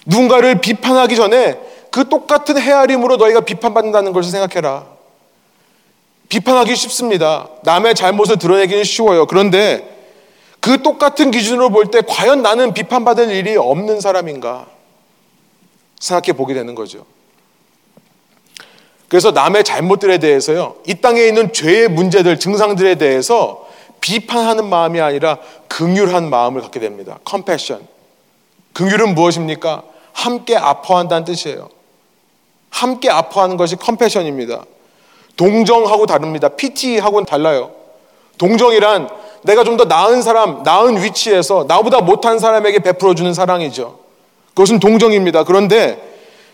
누군가를 비판하기 전에 그 똑같은 헤아림으로 너희가 비판받는다는 것을 생각해라. 비판하기 쉽습니다. 남의 잘못을 드러내기는 쉬워요. 그런데 그 똑같은 기준으로 볼 때 과연 나는 비판받을 일이 없는 사람인가 생각해 보게 되는 거죠. 그래서 남의 잘못들에 대해서요, 이 땅에 있는 죄의 문제들, 증상들에 대해서 비판하는 마음이 아니라 긍휼한 마음을 갖게 됩니다. 컴패션. 긍휼은 무엇입니까? 함께 아파한다는 뜻이에요. 함께 아파하는 것이 컴패션입니다. 동정하고 다릅니다. PT하고는 달라요. 동정이란 내가 좀 더 나은 사람, 나은 위치에서 나보다 못한 사람에게 베풀어주는 사랑이죠. 그것은 동정입니다. 그런데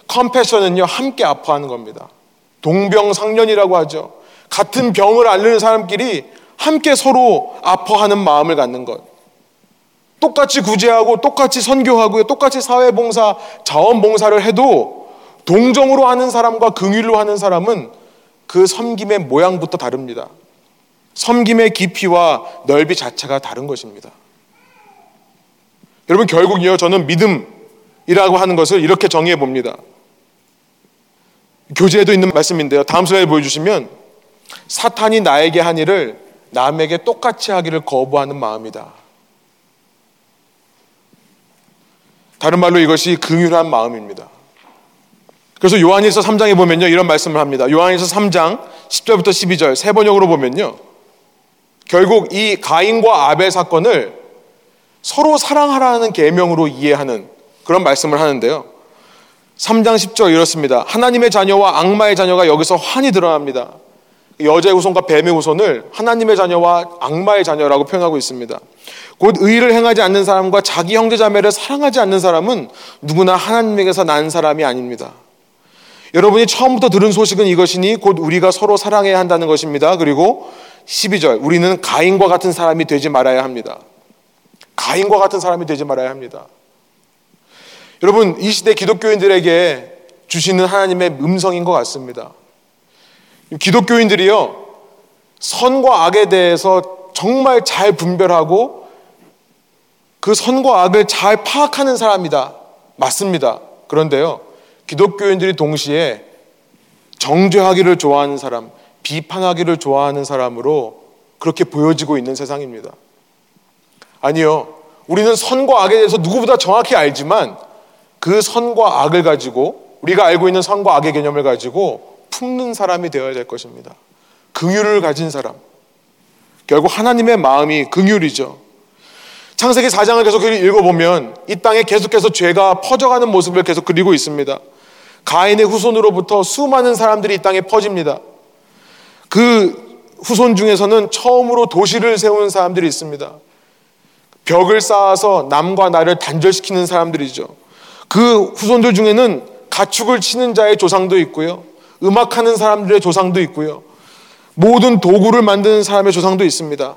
컴패션은요, 함께 아파하는 겁니다. 동병상련이라고 하죠. 같은 병을 앓는 사람끼리 함께 서로 아파하는 마음을 갖는 것. 똑같이 구제하고 똑같이 선교하고 똑같이 사회봉사, 자원봉사를 해도 동정으로 하는 사람과 긍휼로 하는 사람은 그 섬김의 모양부터 다릅니다. 섬김의 깊이와 넓이 자체가 다른 것입니다. 여러분 결국요 저는 믿음이라고 하는 것을 이렇게 정의해 봅니다. 교재에도 있는 말씀인데요. 다음 슬라이드 보여주시면 사탄이 나에게 한 일을 남에게 똑같이 하기를 거부하는 마음이다. 다른 말로 이것이 긍휼한 마음입니다. 그래서 요한일서 3장에 보면요. 이런 말씀을 합니다. 요한일서 3장 10절부터 12절 세 번역으로 보면요. 결국 이 가인과 아벨 사건을 서로 사랑하라는 계명으로 이해하는 그런 말씀을 하는데요. 3장 10절 이렇습니다. 하나님의 자녀와 악마의 자녀가 여기서 환히 드러납니다. 여자의 후손과 뱀의 후손을 하나님의 자녀와 악마의 자녀라고 표현하고 있습니다. 곧 의를 행하지 않는 사람과 자기 형제 자매를 사랑하지 않는 사람은 누구나 하나님에게서 난 사람이 아닙니다. 여러분이 처음부터 들은 소식은 이것이니 곧 우리가 서로 사랑해야 한다는 것입니다. 그리고 12절 우리는 가인과 같은 사람이 되지 말아야 합니다. 가인과 같은 사람이 되지 말아야 합니다. 여러분 이 시대 기독교인들에게 주시는 하나님의 음성인 것 같습니다. 기독교인들이요 선과 악에 대해서 정말 잘 분별하고 그 선과 악을 잘 파악하는 사람이다. 맞습니다. 그런데요, 기독교인들이 동시에 정죄하기를 좋아하는 사람, 비판하기를 좋아하는 사람으로 그렇게 보여지고 있는 세상입니다. 아니요. 우리는 선과 악에 대해서 누구보다 정확히 알지만 그 선과 악을 가지고 우리가 알고 있는 선과 악의 개념을 가지고 품는 사람이 되어야 될 것입니다. 긍휼을 가진 사람. 결국 하나님의 마음이 긍휼이죠. 창세기 4장을 계속 읽어보면 이 땅에 계속해서 죄가 퍼져가는 모습을 계속 그리고 있습니다. 가인의 후손으로부터 수많은 사람들이 이 땅에 퍼집니다. 그 후손 중에서는 처음으로 도시를 세우는 사람들이 있습니다. 벽을 쌓아서 남과 나를 단절시키는 사람들이죠. 그 후손들 중에는 가축을 치는 자의 조상도 있고요. 음악하는 사람들의 조상도 있고요. 모든 도구를 만드는 사람의 조상도 있습니다.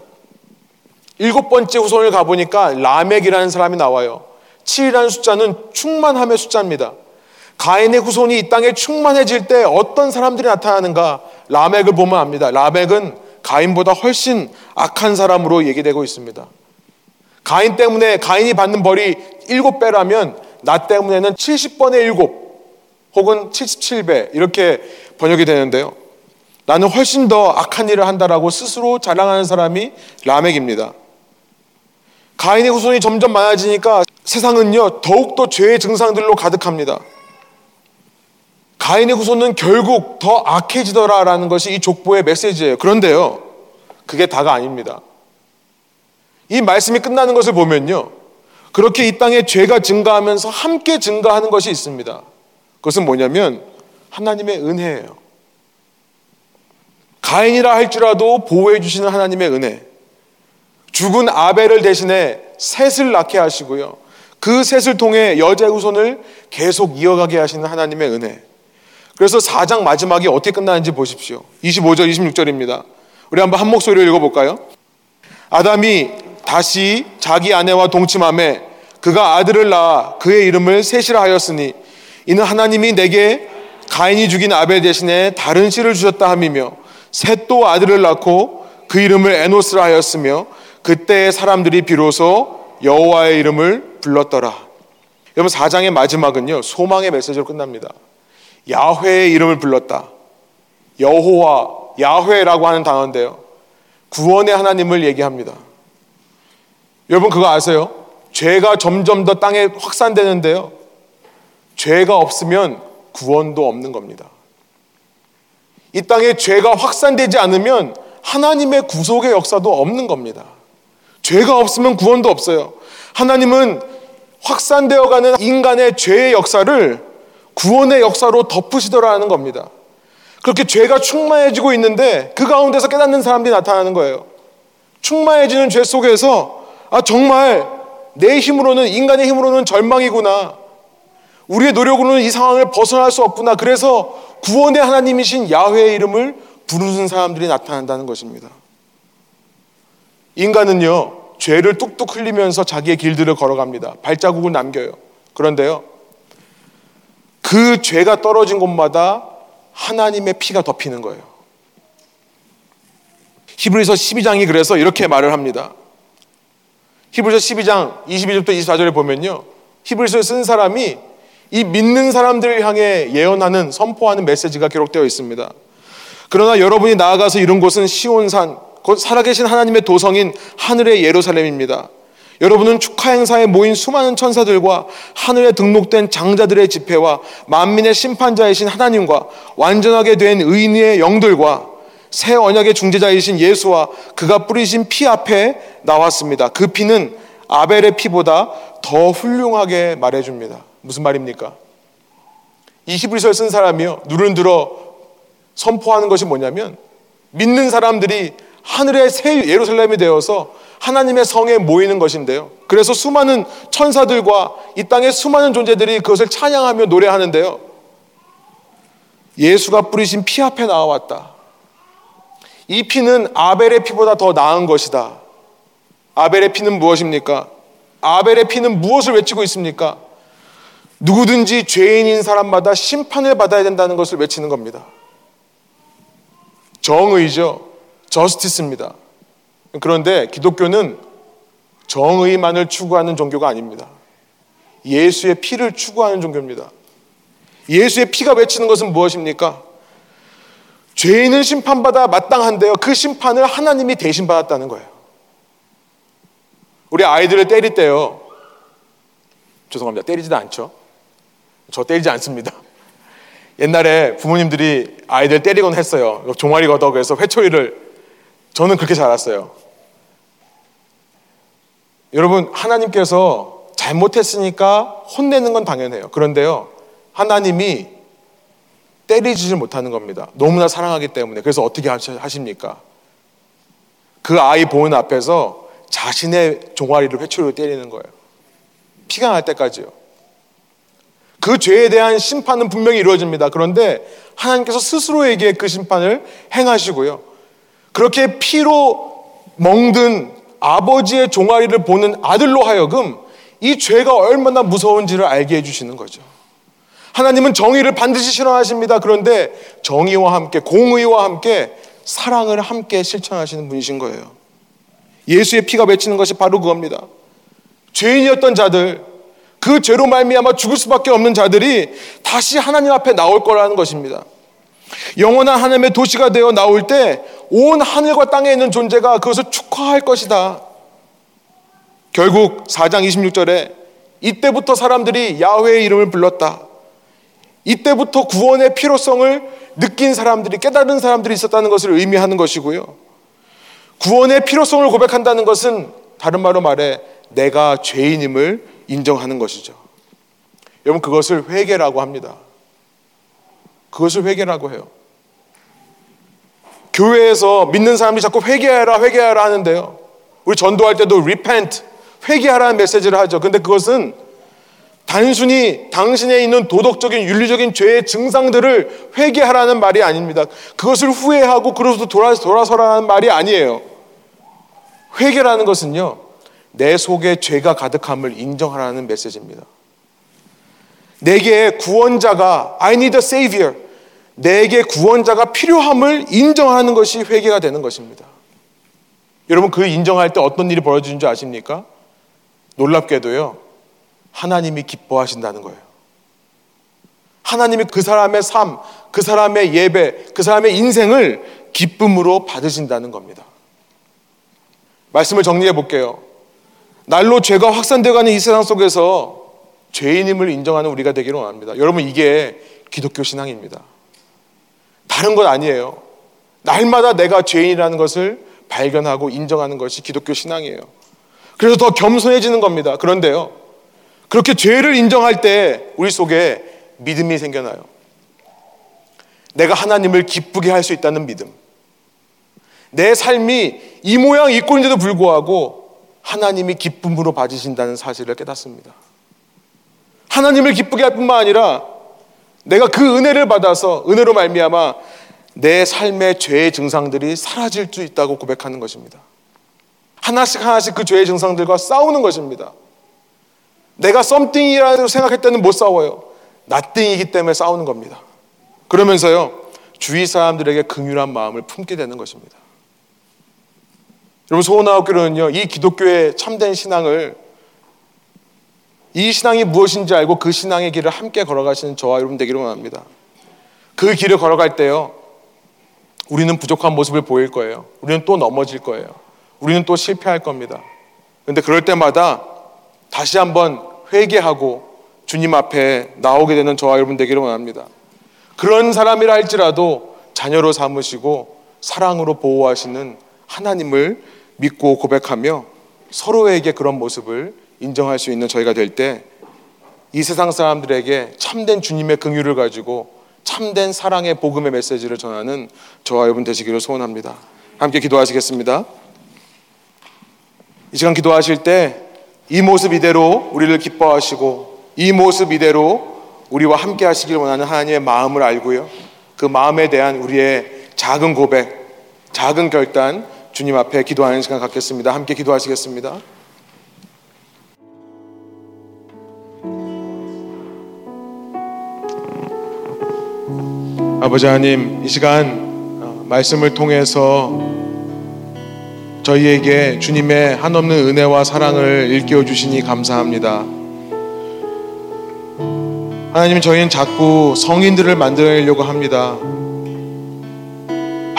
일곱 번째 후손을 가보니까 라멕이라는 사람이 나와요. 7이라는 숫자는 충만함의 숫자입니다. 가인의 후손이 이 땅에 충만해질 때 어떤 사람들이 나타나는가 라멕을 보면 압니다. 라멕은 가인보다 훨씬 악한 사람으로 얘기되고 있습니다. 가인 때문에 가인이 받는 벌이 7배라면 나 때문에는 70번의 7 혹은 77배 이렇게 번역이 되는데요. 나는 훨씬 더 악한 일을 한다라고 스스로 자랑하는 사람이 라멕입니다. 가인의 후손이 점점 많아지니까 세상은요, 더욱더 죄의 증상들로 가득합니다. 가인의 후손은 결국 더 악해지더라라는 것이 이 족보의 메시지예요. 그런데요, 그게 다가 아닙니다. 이 말씀이 끝나는 것을 보면요, 그렇게 이 땅에 죄가 증가하면서 함께 증가하는 것이 있습니다. 그것은 뭐냐면 하나님의 은혜예요. 가인이라 할지라도 보호해 주시는 하나님의 은혜. 죽은 아벨을 대신해 셋을 낳게 하시고요. 그 셋을 통해 여자 후손을 계속 이어가게 하시는 하나님의 은혜. 그래서 4장 마지막이 어떻게 끝나는지 보십시오. 25절, 26절입니다. 우리 한번 한 목소리로 읽어볼까요? 아담이 다시 자기 아내와 동침함에 그가 아들을 낳아 그의 이름을 셋이라 하였으니 이는 하나님이 내게 가인이 죽인 아벨 대신에 다른 씨를 주셨다 함이며 셋도 아들을 낳고 그 이름을 에노스라 하였으며 그때 사람들이 비로소 여호와의 이름을 불렀더라. 여러분 4장의 마지막은요. 소망의 메시지로 끝납니다. 야훼의 이름을 불렀다. 여호와 야훼라고 하는 단어인데요. 구원의 하나님을 얘기합니다. 여러분 그거 아세요? 죄가 점점 더 땅에 확산되는데요. 죄가 없으면 구원도 없는 겁니다. 이 땅에 죄가 확산되지 않으면 하나님의 구속의 역사도 없는 겁니다. 죄가 없으면 구원도 없어요. 하나님은 확산되어 가는 인간의 죄의 역사를 구원의 역사로 덮으시더라는 겁니다. 그렇게 죄가 충만해지고 있는데 그 가운데서 깨닫는 사람들이 나타나는 거예요. 충만해지는 죄 속에서 아 정말 내 힘으로는 인간의 힘으로는 절망이구나. 우리의 노력으로는 이 상황을 벗어날 수 없구나. 그래서 구원의 하나님이신 야훼의 이름을 부르는 사람들이 나타난다는 것입니다. 인간은요, 죄를 뚝뚝 흘리면서 자기의 길들을 걸어갑니다. 발자국을 남겨요. 그런데요, 그 죄가 떨어진 곳마다 하나님의 피가 덮이는 거예요. 히브리서 12장이 그래서 이렇게 말을 합니다. 히브리서 12장 22절부터 24절에 보면요. 히브리서를 쓴 사람이 이 믿는 사람들을 향해 예언하는 선포하는 메시지가 기록되어 있습니다. 그러나 여러분이 나아가서 이런 곳은 시온산 곧 살아계신 하나님의 도성인 하늘의 예루살렘입니다. 여러분은 축하 행사에 모인 수많은 천사들과 하늘에 등록된 장자들의 집회와 만민의 심판자이신 하나님과 완전하게 된 의인의 영들과 새 언약의 중재자이신 예수와 그가 뿌리신 피 앞에 나왔습니다. 그 피는 아벨의 피보다 더 훌륭하게 말해줍니다. 무슨 말입니까? 이 히브리서를 쓴 사람이요. 눈을 들어 선포하는 것이 뭐냐면 믿는 사람들이 하늘의 새 예루살렘이 되어서 하나님의 성에 모이는 것인데요. 그래서 수많은 천사들과 이 땅의 수많은 존재들이 그것을 찬양하며 노래하는데요. 예수가 뿌리신 피 앞에 나와왔다. 이 피는 아벨의 피보다 더 나은 것이다. 아벨의 피는 무엇입니까? 아벨의 피는 무엇을 외치고 있습니까? 누구든지 죄인인 사람마다 심판을 받아야 된다는 것을 외치는 겁니다. 정의죠. 저스티스입니다. 그런데 기독교는 정의만을 추구하는 종교가 아닙니다. 예수의 피를 추구하는 종교입니다. 예수의 피가 외치는 것은 무엇입니까? 죄인은 심판받아 마땅한데요. 그 심판을 하나님이 대신 받았다는 거예요. 우리 아이들을 때릴 때요. 죄송합니다. 때리지도 않죠. 저 때리지 않습니다. 옛날에 부모님들이 아이들 때리곤 했어요. 종아리 걷어 그래서 회초리를 저는 그렇게 자랐어요. 여러분 하나님께서 잘못했으니까 혼내는 건 당연해요. 그런데요 하나님이 때리지 못하는 겁니다. 너무나 사랑하기 때문에 그래서 어떻게 하십니까? 그 아이 보는 앞에서 자신의 종아리를 회초리로 때리는 거예요. 피가 날 때까지요. 그 죄에 대한 심판은 분명히 이루어집니다. 그런데 하나님께서 스스로에게 그 심판을 행하시고요. 그렇게 피로 멍든 아버지의 종아리를 보는 아들로 하여금 이 죄가 얼마나 무서운지를 알게 해주시는 거죠. 하나님은 정의를 반드시 실현하십니다. 그런데 정의와 함께, 공의와 함께 사랑을 함께 실천하시는 분이신 거예요. 예수의 피가 맺히는 것이 바로 그겁니다. 죄인이었던 자들, 그 죄로 말미암아 죽을 수밖에 없는 자들이 다시 하나님 앞에 나올 거라는 것입니다. 영원한 하나님의 도시가 되어 나올 때 온 하늘과 땅에 있는 존재가 그것을 축하할 것이다. 결국 4장 26절에 이때부터 사람들이 야훼의 이름을 불렀다. 이때부터 구원의 필요성을 느낀 사람들이 깨달은 사람들이 있었다는 것을 의미하는 것이고요. 구원의 필요성을 고백한다는 것은 다른 말로 말해 내가 죄인임을 인정하는 것이죠. 여러분 그것을 회개라고 합니다. 그것을 회개라고 해요. 교회에서 믿는 사람이 자꾸 회개하라 회개하라 하는데요. 우리 전도할 때도 repent 회개하라는 메시지를 하죠. 근데 그것은 단순히 당신에 있는 도덕적인 윤리적인 죄의 증상들을 회개하라는 말이 아닙니다. 그것을 후회하고 돌아, 돌아서라는 말이 아니에요. 회개라는 것은요. 내 속에 죄가 가득함을 인정하라는 메시지입니다. 내게 구원자가 I need a savior. 내게 구원자가 필요함을 인정하는 것이 회개가 되는 것입니다. 여러분 그 인정할 때 어떤 일이 벌어지는 줄 아십니까? 놀랍게도요. 하나님이 기뻐하신다는 거예요. 하나님이 그 사람의 삶, 그 사람의 예배, 그 사람의 인생을 기쁨으로 받으신다는 겁니다. 말씀을 정리해 볼게요. 날로 죄가 확산되어가는 이 세상 속에서 죄인임을 인정하는 우리가 되기를 원합니다. 여러분 이게 기독교 신앙입니다. 다른 건 아니에요. 날마다 내가 죄인이라는 것을 발견하고 인정하는 것이 기독교 신앙이에요. 그래서 더 겸손해지는 겁니다. 그런데요. 그렇게 죄를 인정할 때 우리 속에 믿음이 생겨나요. 내가 하나님을 기쁘게 할 수 있다는 믿음. 내 삶이 이 모양 이 꼴인데도 불구하고 하나님이 기쁨으로 봐주신다는 사실을 깨닫습니다. 하나님을 기쁘게 할 뿐만 아니라 내가 그 은혜를 받아서 은혜로 말미암아 내 삶의 죄의 증상들이 사라질 수 있다고 고백하는 것입니다. 하나씩 하나씩 그 죄의 증상들과 싸우는 것입니다. 내가 썸띵이라고 생각할 때는 못 싸워요. 나띵이기 때문에 싸우는 겁니다. 그러면서요 주위 사람들에게 긍휼한 마음을 품게 되는 것입니다. 여러분 소원하옵교는요 이 기독교의 참된 신앙을 이 신앙이 무엇인지 알고 그 신앙의 길을 함께 걸어가시는 저와 여러분 되기를 원합니다. 그 길을 걸어갈 때요 우리는 부족한 모습을 보일 거예요. 우리는 또 넘어질 거예요. 우리는 또 실패할 겁니다. 그런데 그럴 때마다 다시 한번 회개하고 주님 앞에 나오게 되는 저와 여러분 되기를 원합니다. 그런 사람이라 할지라도 자녀로 삼으시고 사랑으로 보호하시는 하나님을 믿고 고백하며 서로에게 그런 모습을 인정할 수 있는 저희가 될 때 이 세상 사람들에게 참된 주님의 긍휼을 가지고 참된 사랑의 복음의 메시지를 전하는 저와 여러분 되시기를 소원합니다. 함께 기도하시겠습니다. 이 시간 기도하실 때 이 모습 이대로 우리를 기뻐하시고 이 모습 이대로 우리와 함께 하시길 원하는 하나님의 마음을 알고요. 그 마음에 대한 우리의 작은 고백, 작은 결단 주님 앞에 기도하는 시간 갖겠습니다. 함께 기도하시겠습니다. 아버지 하나님, 이 시간 어, 말씀을 통해서 저희에게 주님의 한없는 은혜와 사랑을 일깨워 주시니 감사합니다. 하나님, 저희는 자꾸 성인들을 만들려고 합니다.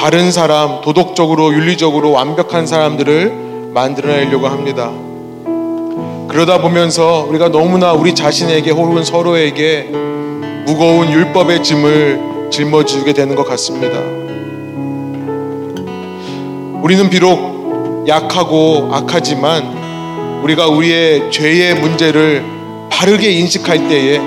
바른 사람, 도덕적으로, 윤리적으로 완벽한 사람들을 만들어내려고 합니다. 그러다 보면서 우리가 너무나 우리 자신에게 혹은 서로에게 무거운 율법의 짐을 짊어지게 되는 것 같습니다. 우리는 비록 약하고 악하지만 우리가 우리의 죄의 문제를 바르게 인식할 때에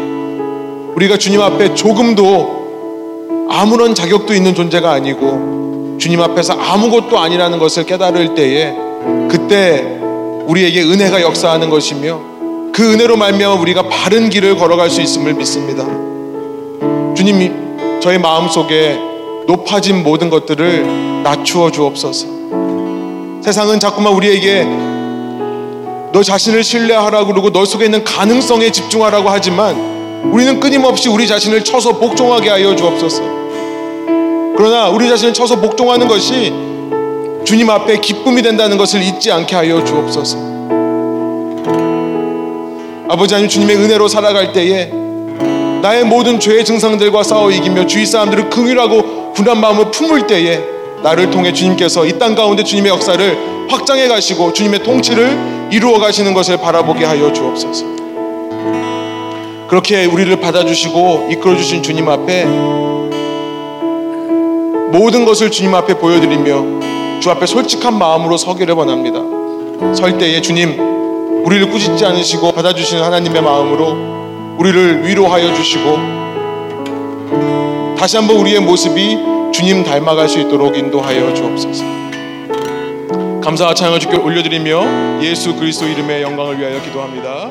우리가 주님 앞에 조금도 아무런 자격도 있는 존재가 아니고 주님 앞에서 아무것도 아니라는 것을 깨달을 때에 그때 우리에게 은혜가 역사하는 것이며 그 은혜로 말미암아 우리가 바른 길을 걸어갈 수 있음을 믿습니다. 주님이 저희 마음속에 높아진 모든 것들을 낮추어 주옵소서. 세상은 자꾸만 우리에게 너 자신을 신뢰하라고 그러고 너 속에 있는 가능성에 집중하라고 하지만 우리는 끊임없이 우리 자신을 쳐서 복종하게 하여 주옵소서. 그러나 우리 자신을 쳐서 복종하는 것이 주님 앞에 기쁨이 된다는 것을 잊지 않게 하여 주옵소서. 아버지 하나님 주님의 은혜로 살아갈 때에 나의 모든 죄의 증상들과 싸워 이기며 주위 사람들을 긍휼하고 분한 마음을 품을 때에 나를 통해 주님께서 이 땅 가운데 주님의 역사를 확장해 가시고 주님의 통치를 이루어 가시는 것을 바라보게 하여 주옵소서. 그렇게 우리를 받아주시고 이끌어 주신 주님 앞에 모든 것을 주님 앞에 보여드리며 주 앞에 솔직한 마음으로 서기를 원합니다. 설 때에 주님 우리를 꾸짖지 않으시고 받아주시는 하나님의 마음으로 우리를 위로하여 주시고 다시 한번 우리의 모습이 주님 닮아갈 수 있도록 인도하여 주옵소서. 감사와 찬양을 주께 올려드리며 예수 그리스도 이름의 영광을 위하여 기도합니다.